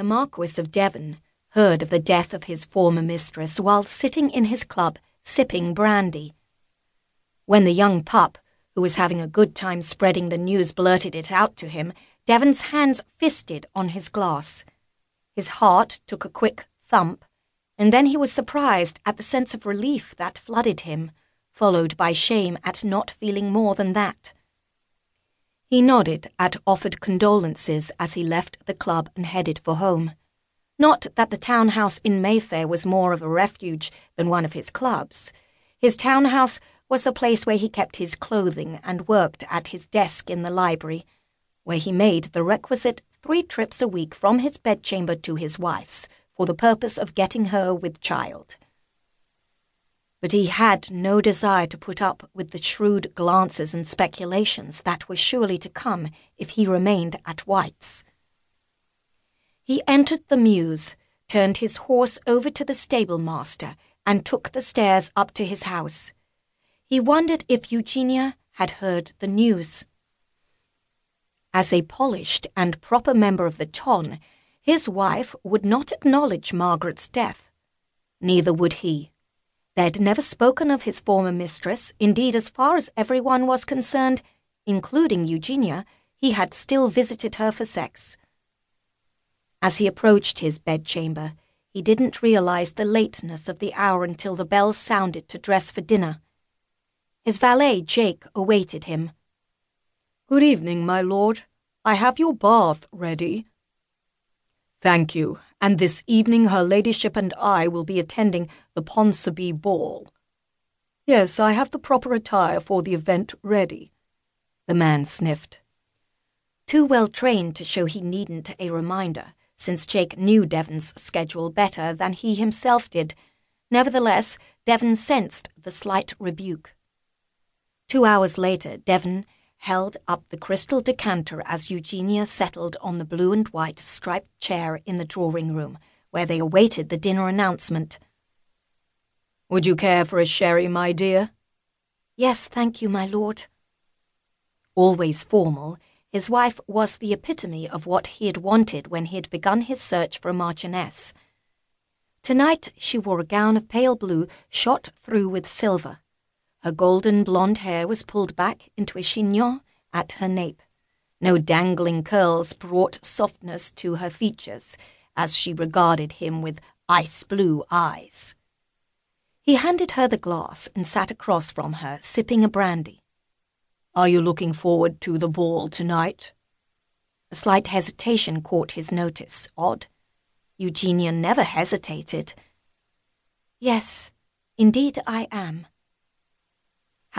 The Marquess of Devon heard of the death of his former mistress while sitting in his club sipping brandy. When the young pup, who was having a good time spreading the news, blurted it out to him, Devon's hands fisted on his glass. His heart took a quick thump, and then he was surprised at the sense of relief that flooded him, followed by shame at not feeling more than that. He nodded at offered condolences as he left the club and headed for home. Not that the townhouse in Mayfair was more of a refuge than one of his clubs. His townhouse was the place where he kept his clothing and worked at his desk in the library, where he made the requisite three trips a week from his bedchamber to his wife's for the purpose of getting her with child but he had no desire to put up with the shrewd glances and speculations that were surely to come if he remained at White's. He entered the mews, turned his horse over to the stable master, and took the stairs up to his house. He wondered if Eugenia had heard the news. As a polished and proper member of the ton, his wife would not acknowledge Margaret's death. Neither would he. They had never spoken of his former mistress. Indeed, as far as everyone was concerned, including Eugenia, he had still visited her for sex. As he approached his bedchamber, he didn't realize the lateness of the hour until the bell sounded to dress for dinner. His valet, Jake, awaited him. Good evening, my lord. I have your bath ready. Thank you, and this evening her ladyship and I will be attending the Ponsonby ball. Yes, I have the proper attire for the event ready. The man sniffed. Too well trained to show he needn't a reminder, since Jake knew Devon's schedule better than he himself did. Nevertheless, Devon sensed the slight rebuke. Two hours later, Devon held up the crystal decanter as Eugenia settled on the blue and white striped chair in the drawing room, where they awaited the dinner announcement. Would you care for a sherry, my dear? Yes, thank you, my lord. Always formal, his wife was the epitome of what he had wanted when he had begun his search for a marchioness. Tonight she wore a gown of pale blue shot through with silver her golden blonde hair was pulled back into a chignon at her nape. No dangling curls brought softness to her features as she regarded him with ice blue eyes. He handed her the glass and sat across from her, sipping a brandy. Are you looking forward to the ball tonight? A slight hesitation caught his notice. Odd. Eugenia never hesitated. Yes, indeed I am.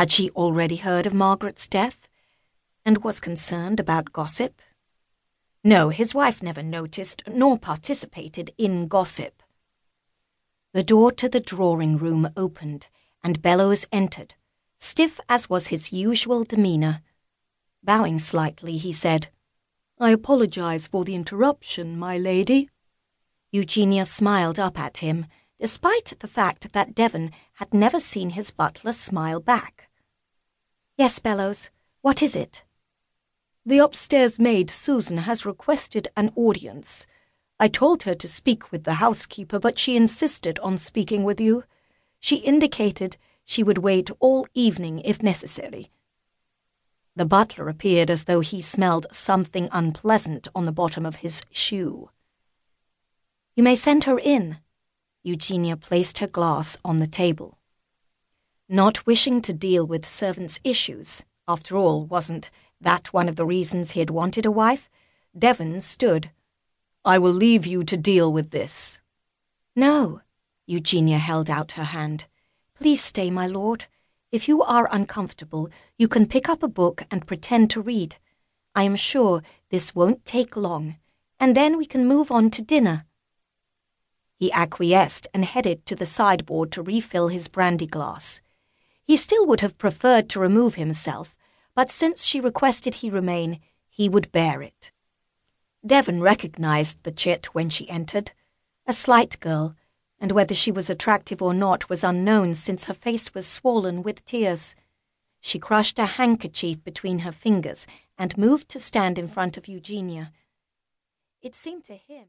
Had she already heard of Margaret's death and was concerned about gossip? No, his wife never noticed nor participated in gossip. The door to the drawing room opened, and Bellows entered, stiff as was his usual demeanour. Bowing slightly, he said, I apologize for the interruption, my lady. Eugenia smiled up at him despite the fact that Devon had never seen his butler smile back. Yes, Bellows, what is it? The upstairs maid, Susan, has requested an audience. I told her to speak with the housekeeper, but she insisted on speaking with you. She indicated she would wait all evening if necessary. The butler appeared as though he smelled something unpleasant on the bottom of his shoe. You may send her in, Eugenia placed her glass on the table. Not wishing to deal with servants' issues, after all, wasn't that one of the reasons he had wanted a wife? Devon stood. I will leave you to deal with this. No, Eugenia held out her hand. Please stay, my lord. If you are uncomfortable, you can pick up a book and pretend to read. I am sure this won't take long, and then we can move on to dinner. He acquiesced and headed to the sideboard to refill his brandy glass. He still would have preferred to remove himself, but since she requested he remain, he would bear it. Devon recognized the chit when she entered. A slight girl, and whether she was attractive or not was unknown since her face was swollen with tears. She crushed a handkerchief between her fingers and moved to stand in front of Eugenia. It seemed to him